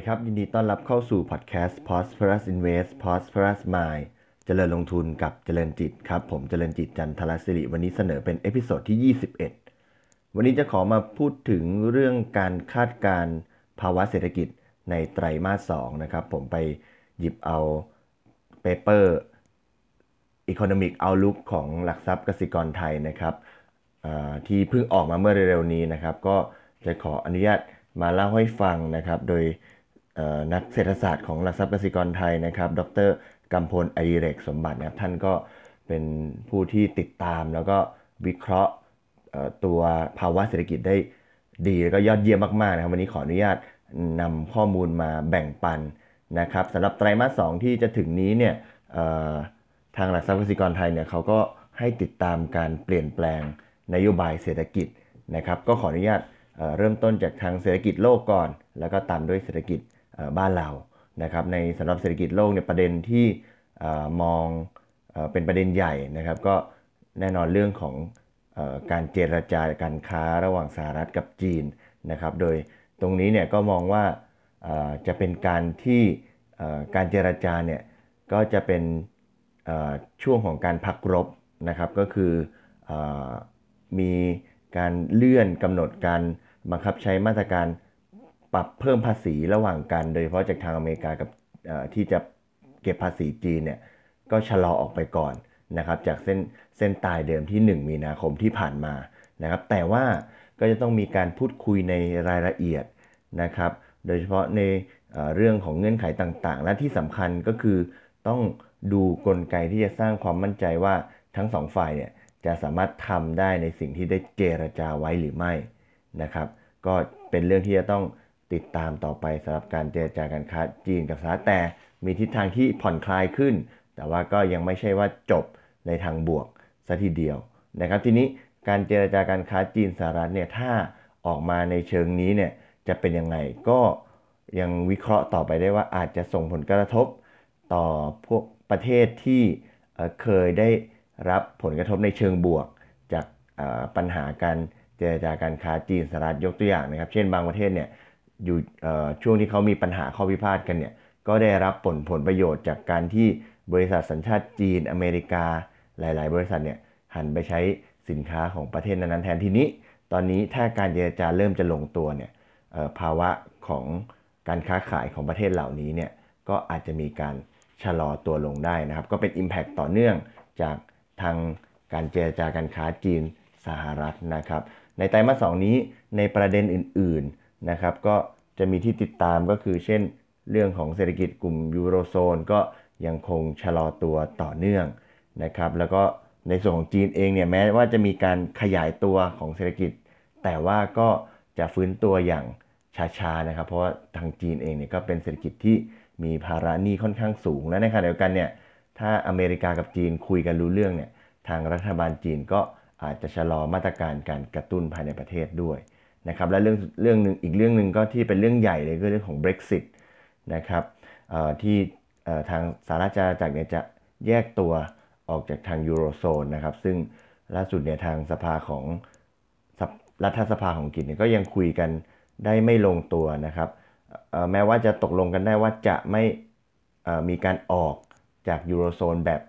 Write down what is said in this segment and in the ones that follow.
วัสดีครับ ยินดีต้อนรับเข้าสู่พอดแคสต์ Prosperous Invest Prosperous Mind เจริญลงทุนกับเจริญจิตครับ ผมเจริญจิตจันทรศิริวันนี้เสนอเป็น episode ที่ 21 วันนี้จะขอมาพูดถึงเรื่องการคาดการภาวะเศรษฐกิจในไตรมาส2นะครับ ผมไปหยิบเอา paper Economic Outlook ของหลักทรัพย์กสิกรไทยนะครับที่เพิ่งออกมาเมื่อเร็วๆนี้นะครับ ก็จะขออนุญาตมาเล่าให้ฟังนะครับ โดย นักเศรษฐศาสตร์ของหลักทรัพย์กสิกรไทยนะครับ ดรกำพลอดิเรกสมบัตินะครับท่านก็เป็นผู้ที่ติดตามแล้วก็วิเคราะห์ตัวภาวะเศรษฐกิจได้ดีแล้วก็ยอดเยี่ยมมากๆนะครับวันนี้ขออนุญาตนำข้อมูลมาแบ่งปันนะครับสำหรับไตรมาสสที่จะถึงนี้เนี่ยทางหลักทรัพย์กสิกรไทยเนี่ยเขาก็ให้ติดตามการเปลี่ยนแปลงนโยบายเศรษฐกิจนะครับ ก็ขออนุญาตเริ่มต้นจากทางเศรษฐกิจโลกก่อน แล้วก็ตามด้วยเศรษฐกิจ บ้านเรานะครับในสำหรับเศรษฐกิจโลกเนี่ยประเด็นที่มองเป็นประเด็นใหญ่นะครับ ก็แน่นอนเรื่องของการเจรจาการค้าระหว่างสหรัฐกับจีนนะครับ โดยตรงนี้เนี่ยก็มองว่าจะเป็นการที่การเจรจาเนี่ยก็จะเป็นช่วงของการพักรบนะครับ ก็คืออมีการเลื่อนกำหนดการบังคับใช้มาตรการ ปรับเพิ่มภาษีระหว่างกัน โดยเฉพาะจากทางอเมริกากับที่จะเก็บภาษีจีนเนี่ยก็ชะลอออกไปก่อนนะครับจากเส้นเส้นตายเดิมที่ 1 มีนาคมที่ผ่านมานะครับแต่ว่าก็จะต้องมีการพูดคุยในรายละเอียดนะครับโดยเฉพาะในเรื่องของเงื่อนไขต่างๆ และที่สำคัญก็คือต้องดูกลไกที่จะสร้างความมั่นใจว่าทั้งสองฝ่ายเนี่ยจะสามารถทำได้ในสิ่งที่ได้เจรจาไว้หรือไม่นะครับก็เป็นเรื่องที่จะต้อง ติดตามต่อไปสำหรับการเจรจาการค้าจีนกับสหรัฐแต่มีทิศทางที่ผ่อนคลายขึ้น แต่ว่าก็ยังไม่ใช่ว่าจบในทางบวกซะทีเดียวนะครับทีนี้การเจรจาการค้าจีนสหรัฐเนี่ยถ้าออกมาในเชิงนี้เนี่ยจะเป็นยังไงก็ยังวิเคราะห์ต่อไปได้ว่าอาจจะส่งผลกระทบต่อพวกประเทศที่เคยได้รับผลกระทบในเชิงบวก จากปัญหาการเจรจาการค้าจีนสหรัฐยกตัวอย่างนะครับ เช่นบางประเทศเนี่ย อยู่ช่วงที่เขามีปัญหาข้อพิพาทกันเนี่ยก็ได้รับผลผลประโยชน์จากการที่บริษัทสัญชาติจีนอเมริกา หลาย ๆ บริษัทเนี่ยหันไปใช้สินค้าของประเทศนั้นๆแทนทีนี้ ตอนนี้ถ้าการเจรจาเริ่มจะลงตัวเนี่ยภาวะของการค้าขายของประเทศเหล่านี้เนี่ยก็อาจจะมีการชะลอตัวลงได้นะครับ ก็เป็น Impact ต่อเนื่องจากทางการเจรจาการค้าจีนสหรัฐนะครับ ในไตรมาสสองนี้ในประเด็นอื่นๆ นะครับ ก็จะมีที่ติดตามก็คือเช่น เรื่องของเศรษฐกิจกลุ่มยูโรโซนก็ยังคงชะลอตัวต่อเนื่องนะครับ แล้วก็ในส่วนของจีนเองเนี่ยแม้ว่าจะมีการขยายตัวของเศรษฐกิจ แต่ว่าก็จะฟื้นตัวอย่างช้าๆนะครับ เพราะว่าทางจีนเองเนี่ยก็เป็นเศรษฐกิจที่มีภาระหนี้ค่อนข้างสูงและในขณะเดียวกันเนี่ยถ้าอเมริกากับจีนคุยกันรู้เรื่องเนี่ยทางรัฐบาลจีนก็อาจจะชะลอมาตรการการกระตุ้นภายในประเทศด้วย นะครับและเรื่องเรื่องหนึ่งอีกเรื่องหนึ่งก็ที่เป็นเรื่องใหญ่เลยก็เรื่องของ Brexit นะครับที่ทางสหรัฐจะจากเนี่ยจะแยกตัวออกจากทางยูโรโซนนะครับซึ่งล่าสุดเนี่ยทางสภาของรัฐสภาของกินเนี่ยก็ยังคุยกันได้ไม่ลงตัวนะครับแม้ว่าจะตกลงกันได้ว่าจะไม่มีการออกจากยูโรโซนแบบ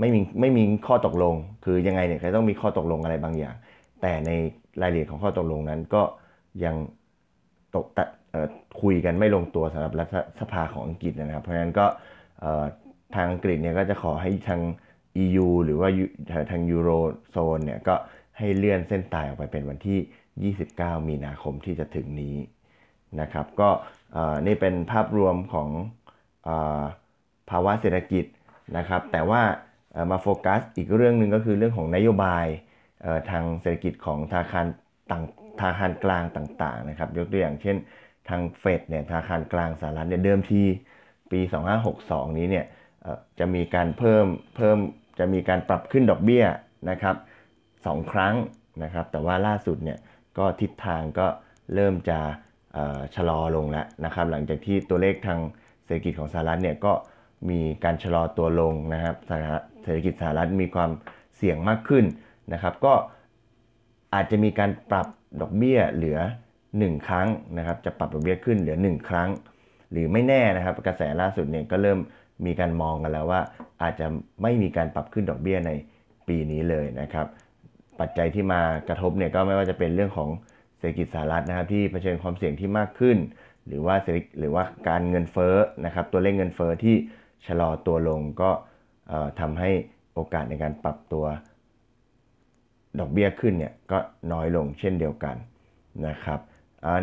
ไม่มีไม่มีข้อตกลง คือยังไงเนี่ยก็ต้องมีข้อตกลงอะไรบางอย่าง แต่ในรายละเอียดของข้อตกลงนั้นก็ยังตกตคุยกันไม่ลงตัวสำหรับรัฐสภาของอังกฤษนะครับ เพราะฉะนั้นก็ทางอังกฤษเนี่ยก็จะขอให้ทาง EU หรือว่าทางยูโรโซนเนี่ยก็ให้เลื่อนเส้นตายออกไปเป็นวันที่ 29 มีนาคมที่จะถึงนี้นะครับ ก็นี่เป็นภาพรวมของภาวะเศรษฐกิจนะครับ แต่ว่ามาโฟกัสอีกเรื่องหนึ่งก็คือเรื่องของนโยบาย ทางเศรษฐกิจของธนาคารต่างธนาคารกลางต่างๆนะครับยกตัวอย่างเช่นทางเฟดเนี่ยธนาคารกลางสหรัฐเนี่ยเดิมทีปี 2562 นี้เนี่ยจะมีการเพิ่มเพิ่มจะมีการปรับขึ้นดอกเบี้ยนะครับสองครั้งนะครับ แต่ว่าล่าสุดเนี่ยก็ทิศทางก็เริ่มจะชะลอลงแล้วนะครับ หลังจากที่ตัวเลขทางเศรษฐกิจของสหรัฐเนี่ยก็มีการชะลอตัวลงนะครับเศรษฐกิจสหรัฐมีความเสี่ยงมากขึ้น นะครับ ก็อาจจะมีการปรับดอกเบี้ยเหลือ 1 ครั้งนะครับ จะปรับดอกเบี้ยขึ้นเหลือ 1 ครั้ง หรือไม่แน่นะครับ กระแสล่าสุดเนี่ยก็เริ่มมีการมองกันแล้วว่า อาจจะไม่มีการปรับขึ้นดอกเบี้ยในปีนี้เลยนะครับ ปัจจัยที่มากระทบเนี่ยก็ไม่ว่าจะเป็นเรื่องของเศรษฐกิจสหรัฐนะครับที่เผชิญความเสี่ยงที่มากขึ้น หรือว่าหรือว่าการเงินเฟ้อนะครับ ตัวเลขเงินเฟ้อที่ชะลอตัวลงก็ทำให้โอกาสในการปรับตัว ดอกเบี้ยขึ้นเนี่ยก็น้อยลงเช่นเดียวกันนะครับ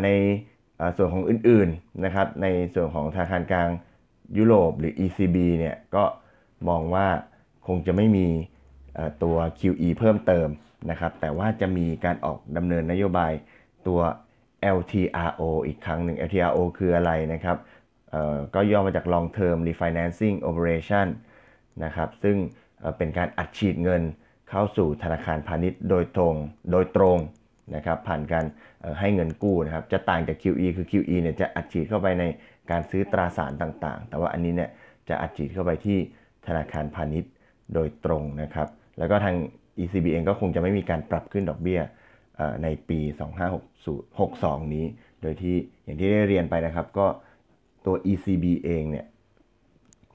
ในส่วนของอื่นๆนะครับในส่วนของธนาคารกลางยุโรปหรือ ECB เนี่ยก็มองว่าคงจะไม่มีตัว QE เพิ่มเติมนะครับแต่ว่าจะมีการออกดำเนินนโยบายตัว LTRO อีกครั้งหนึ่ง LTRO คืออะไรนะครับก็ย่อมาจาก Long Term Refinancing Operation นะครับซึ่งเป็นการอัดฉีดเงิน เข้าสู่ธนาคารพาณิชย์โดยตรงโดยตรงนะครับผ่านการให้เงินกู้นะครับจะต่างจาก QE คือ QE เนี่ยจะอัดฉีดเข้าไปในการซื้อตราสารต่างๆ แต่ว่าอันนี้เนี่ยจะอัดฉีดเข้าไปที่ธนาคารพาณิชย์โดยตรงนะครับแล้วก็ทาง ECB เองก็คงจะไม่มีการปรับขึ้นดอกเบี้ยในปี 2562 นี้ โดยที่อย่างที่ได้เรียนไปนะครับก็ตัว ECB เองเนี่ย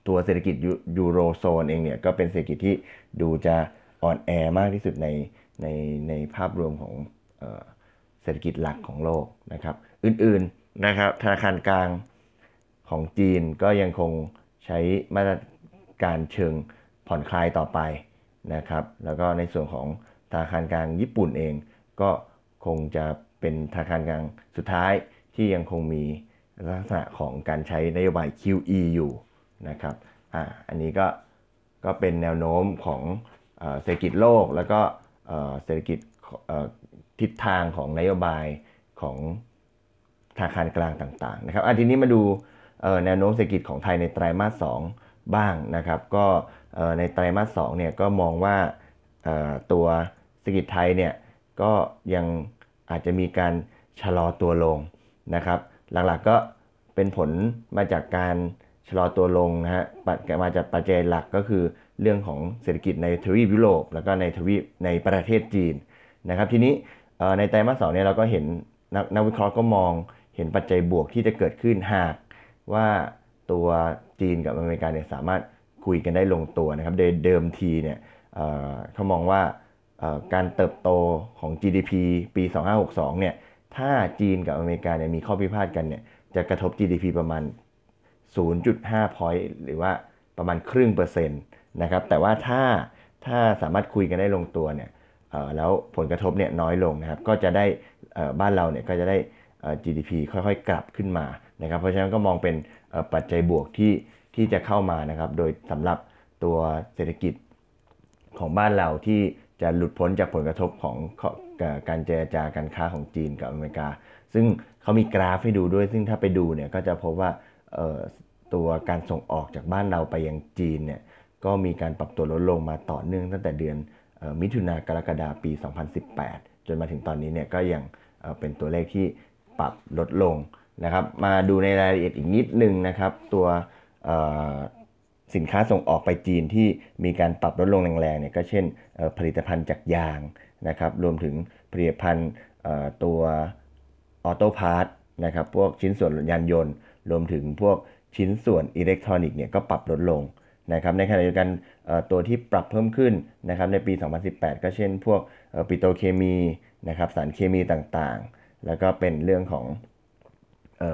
ตัวเศรษฐกิจยูโรโซนเองเนี่ยก็เป็นเศรษฐกิจที่ดูจะ อ่อนแอมากที่สุดในในในภาพรวมของเศรษฐกิจหลักของโลกนะครับ อื่นๆนะครับธนาคารกลางของจีนก็ยังคงใช้มาตรการเชิงผ่อนคลายต่อไปนะครับ แล้วก็ในส่วนของธนาคารกลางญี่ปุ่นเองก็คงจะเป็นธนาคารกลางสุดท้ายที่ยังคงมีลักษณะของการใช้นโยบาย QE อยู่นะครับ อ่า อันนี้ก็ก็เป็นแนวโน้มของ เศรษฐกิจโลก แล้วก็เศรษฐกิจทิศทางของนโยบายของธนาคารกลางต่างๆนะครับอันทีนี้มาดูแนวโน้มเศรษฐกิจของไทยในไตรามาส 2 บ้างนะครับ ก็ในไตรามาส 2 เนี่ยก็มองว่าตัวเศรษฐกิจไทยเนี่ยก็ยังอาจจะมีการชะลอตัวลงนะครับ หลักๆก็เป็นผลมาจากการชะลอตัวลงนะฮะมาจากปัจจัยหลักก็คือ เรื่องของเศรษฐกิจในทวีปยุโรปแล้วก็ในทวีปในประเทศจีนนะครับ ทีนี้ในไตรมาสสองเนี่ยเราก็เห็นนักนักวิเคราะห์ก็มองเห็นปัจจัยบวกที่จะเกิดขึ้นหากว่าตัวจีนกับอเมริกาเนี่ยสามารถคุยกันได้ลงตัวนะครับโดยเดิมทีเนี่ยเขามองว่าการเติบโตของ GDP ปี 2562 เนี่ย ถ้าจีนกับอเมริกาเนี่ยมีข้อพิพาทกันเนี่ย จะกระทบ GDP ประมาณ 0.5 point หรือว่าประมาณครึ่งเปอร์เซ็นต์ นะครับแต่ว่าถ้าถ้าสามารถคุยกันได้ลงตัวเนี่ยแล้วผลกระทบเนี่ยน้อยลงนะครับก็จะได้บ้านเราเนี่ยก็จะได้ GDP ค่อยๆ กลับขึ้นมานะครับเพราะฉะนั้นก็มองเป็นปัจจัยบวกที่ที่จะเข้ามานะครับโดยสำหรับตัวเศรษฐกิจของบ้านเราที่จะหลุดพ้นจากผลกระทบของการเจรจาการค้าของจีนกับอเมริกา ซึ่งเขามีกราฟให้ดูด้วย ซึ่งถ้าไปดูเนี่ยก็จะพบว่าตัวการส่งออกจากบ้านเราไปยังจีนเนี่ย ก็มีการปรับตัวลดลงมาต่อเนื่องตั้งแต่เดือนมิถุนากรกฎาปี 2018 จนมาถึงตอนนี้เนี่ยก็ยังเป็นตัวเลขที่ปรับลดลงนะครับ มาดูในรายละเอียดอีกนิดนึงนะครับ ตัวสินค้าส่งออกไปจีนที่มีการปรับลดลงแรงๆเนี่ยก็เช่นผลิตภัณฑ์จากยางนะครับ รวมถึงผลิตภัณฑ์ตัวauto part นะครับ พวกชิ้นส่วนยานยนต์ รวมถึงพวกชิ้นส่วนอิเล็กทรอนิกส์เนี่ยก็ปรับลดลง นะครับในขณะเดียวกันตัวที่ปรับเพิ่มขึ้นนะครับในปี 2018 ก็เช่นพวกปิโตเคมีนะครับสารเคมีต่างๆ แล้วก็เป็นเรื่องของ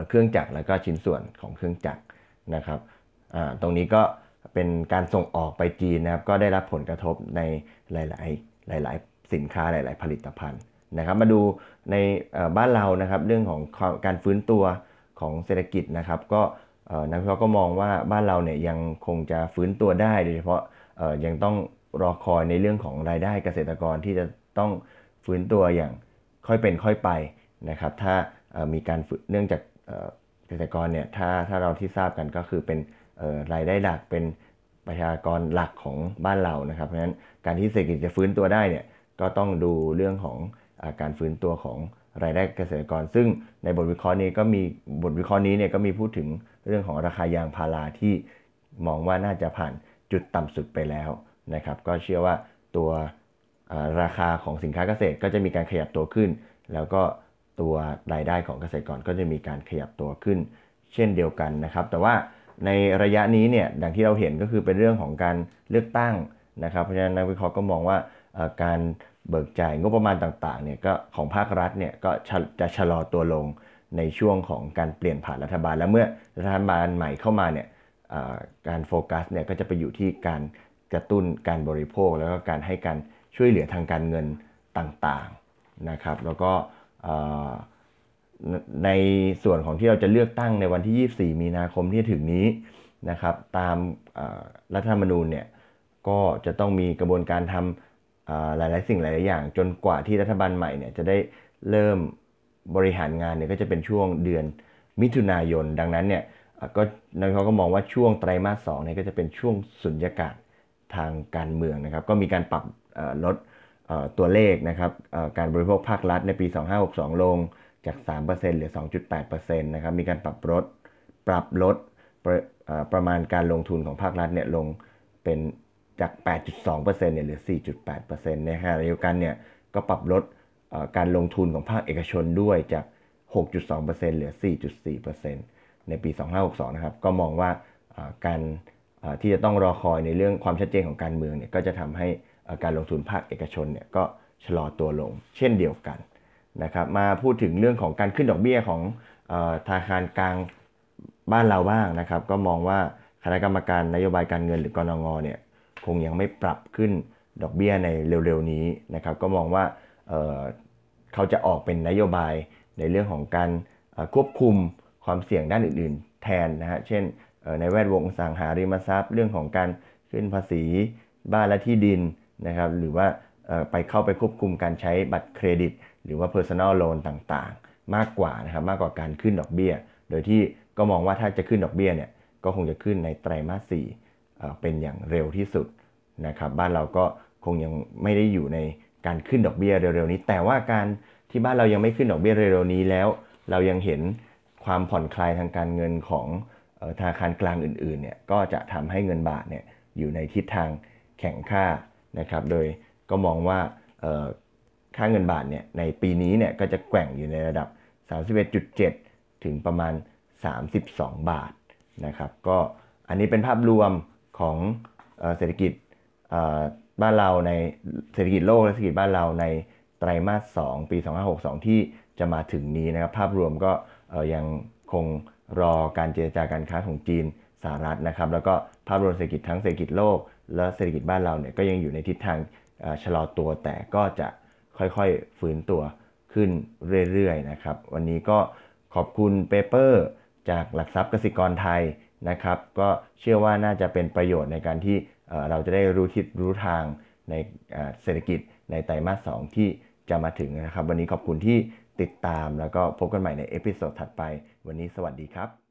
เครื่องจักรแล้วก็ชิ้นส่วนของเครื่องจักรนะครับตรงนี้ก็เป็นการส่งออกไปจีนนะครับก็ได้รับผลกระทบในหลาย ๆ หลาย ๆ สินค้าหลาย ๆ ผลิตภัณฑ์นะครับมาดูในบ้านเรานะครับเรื่องของการฟื้นตัวของเศรษฐกิจนะครับก็ นักวิเคราะห์ก็มองว่าบ้านเราเนี่ยยังคงจะฟื้นตัวได้โดยเฉพาะยังต้องรอคอยในเรื่องของรายได้เกษตรกรที่จะต้องฟื้นตัวอย่างค่อยเป็นค่อยไปนะครับ ถ้ามีการเนื่องจากเกษตรกรเนี่ยถ้าถ้าเราที่ทราบกันก็คือเป็นรายได้หลักเป็นประชากรหลักของบ้านเรานะครับเพราะฉะนั้นการที่เศรษฐกิจจะฟื้นตัวได้เนี่ยก็ต้องดูเรื่องของอการฟื้นตัวของรายได้เกษตรกร ซึ่งในบทวิเคราะห์นี้ก็มีบทวิเคราะห์นี้เนี่ยก็มีพูดถึง เรื่องของราคายางพาราที่มองว่าน่าจะผ่านจุดต่ำสุดไปแล้วนะครับก็เชื่อว่าตัวราคาของสินค้าเกษตรก็จะมีการขยับตัวขึ้น แล้วก็ตัวรายได้ของเกษตรกรก็จะมีการขยับตัวขึ้น เช่นเดียวกันนะครับ แต่ว่าในระยะนี้เนี่ยดังที่เราเห็นก็คือเป็นเรื่องของการเลือกตั้งนะครับ เพราะฉะนั้นนักวิเคราะห์ก็มองว่าการเบิกจ่ายงบประมาณต่างๆเนี่ยก็ของภาครัฐเนี่ยก็จะชะลอตัวลง ในช่วงของการเปลี่ยนผ่านรัฐบาล และเมื่อรัฐบาลใหม่เข้ามาเนี่ยการโฟกัสเนี่ยก็จะไปอยู่ที่การกระตุ้นการบริโภค แล้วก็การให้การช่วยเหลือทางการเงินต่างๆนะครับแล้วก็ในส่วนของที่เราจะเลือกตั้งในวันที่ 24 มีนาคมที่ถึงนี้นะครับตามรัฐธรรมนูญเนี่ยก็จะต้องมีกระบวนการทำหลายๆ สิ่งหลายๆอย่าง จนกว่าที่รัฐบาลใหม่เนี่ยจะได้เริ่ม บริหารงานเนี่ยก็จะเป็นช่วงเดือนมิถุนายน ดังนั้นเนี่ยก็นักเขาก็มองว่าช่วงไตรมาสสองเนี่ยก็จะเป็นช่วงสุญญากาศทางการเมืองนะครับ ก็มีการปรับลดตัวเลขนะครับการบริโภคภาครัฐในปี 2562 ลงจาก 3%เหลือ 2.8%นะครับ มีการปรับลดปรับลดประประมาณการลงทุนของภาครัฐเนี่ยลงเป็นจาก 8.2%เนี่ยเหลือ 4.8%ในขณะเดียวกันเนี่ยก็ปรับลด การลงทุนของภาคเอกชนด้วยจาก 6.2%เหลือ 4.4%ในปี 2562 นะครับ ก็มองว่าการที่จะต้องรอคอยในเรื่องความชัดเจนของการเมืองเนี่ยก็จะทำให้การลงทุนภาคเอกชนเนี่ยก็ชะลอตัวลง เช่นเดียวกันนะครับมาพูดถึงเรื่องของการขึ้นดอกเบี้ยของธนาคารกลางบ้านเราบ้างนะครับ ก็มองว่าคณะกรรมการนโยบายการเงินหรือกรงงเนี่ยคงยังไม่ปรับขึ้นดอกเบี้ยในเร็วๆนี้นะครับ ก็มองว่า เเขาจะออกเป็นนโยบายในเรื่องของการควบคุมความเสี่ยงด้านอื่น ๆ แทนนะฮะ เช่นในแวดวงสังหาริมทรัพย์ เรื่องของการขึ้นภาษีบ้านและที่ดินนะครับ หรือว่าไปเข้าไปควบคุมการใช้บัตรเครดิต หรือว่า personal loan ต่างๆ มากกว่านะครับมากกว่าการขึ้นดอกเบี้ย โดยที่ก็มองว่าถ้าจะขึ้นดอกเบี้ยเนี่ยก็คงจะขึ้นในไตรมาส4เป็นอย่างเร็วที่สุดนะครับบ้านเราก็คงยังไม่ได้อยู่ใน การขึ้นดอกเบี้ยเร็วๆนี้ แต่ว่าการที่บ้านเรายังไม่ขึ้นดอกเบี้ยเร็วๆนี้แล้ว เรายังเห็นความผ่อนคลายทางการเงินของธนาคารกลางอื่นๆเนี่ยก็จะทำให้เงินบาทเนี่ยอยู่ในทิศทางแข็งค่านะครับ โดยก็มองว่าค่าเงินบาทเนี่ยในปีนี้เนี่ยก็จะแกว่งอยู่ในระดับ 31.7 ถึงประมาณ 32 บาทนะครับ ก็อันนี้เป็นภาพรวมของเศรษฐกิจ บ้านเราในเศรษฐกิจโลกและเศรษฐกิจบ้านเราในไตรมาส 2 ปี 2562 ที่จะมาถึงนี้นะครับ ภาพรวมก็ยังคงรอการเจรจาการค้าของจีนสหรัฐนะครับ แล้วก็ภาพรวมเศรษฐกิจทั้งเศรษฐกิจโลก และเศรษฐกิจบ้านเราเนี่ยก็ยังอยู่ในทิศทางชะลอตัวแต่ก็จะค่อยๆฟื้นตัวขึ้นเรื่อยๆนะครับ วันนี้ก็ขอบคุณเปเปอร์จากหลักทรัพย์กสิกรไทยนะครับ ก็เชื่อว่าน่าจะเป็นประโยชน์ในการที่ เราจะได้รู้ทิศรู้ทางในเศรษฐกิจในไตรมาส 2 ที่จะมาถึงนะครับ วันนี้ขอบคุณที่ติดตามแล้วก็พบกันใหม่ใน episode ถัดไป วันนี้สวัสดีครับ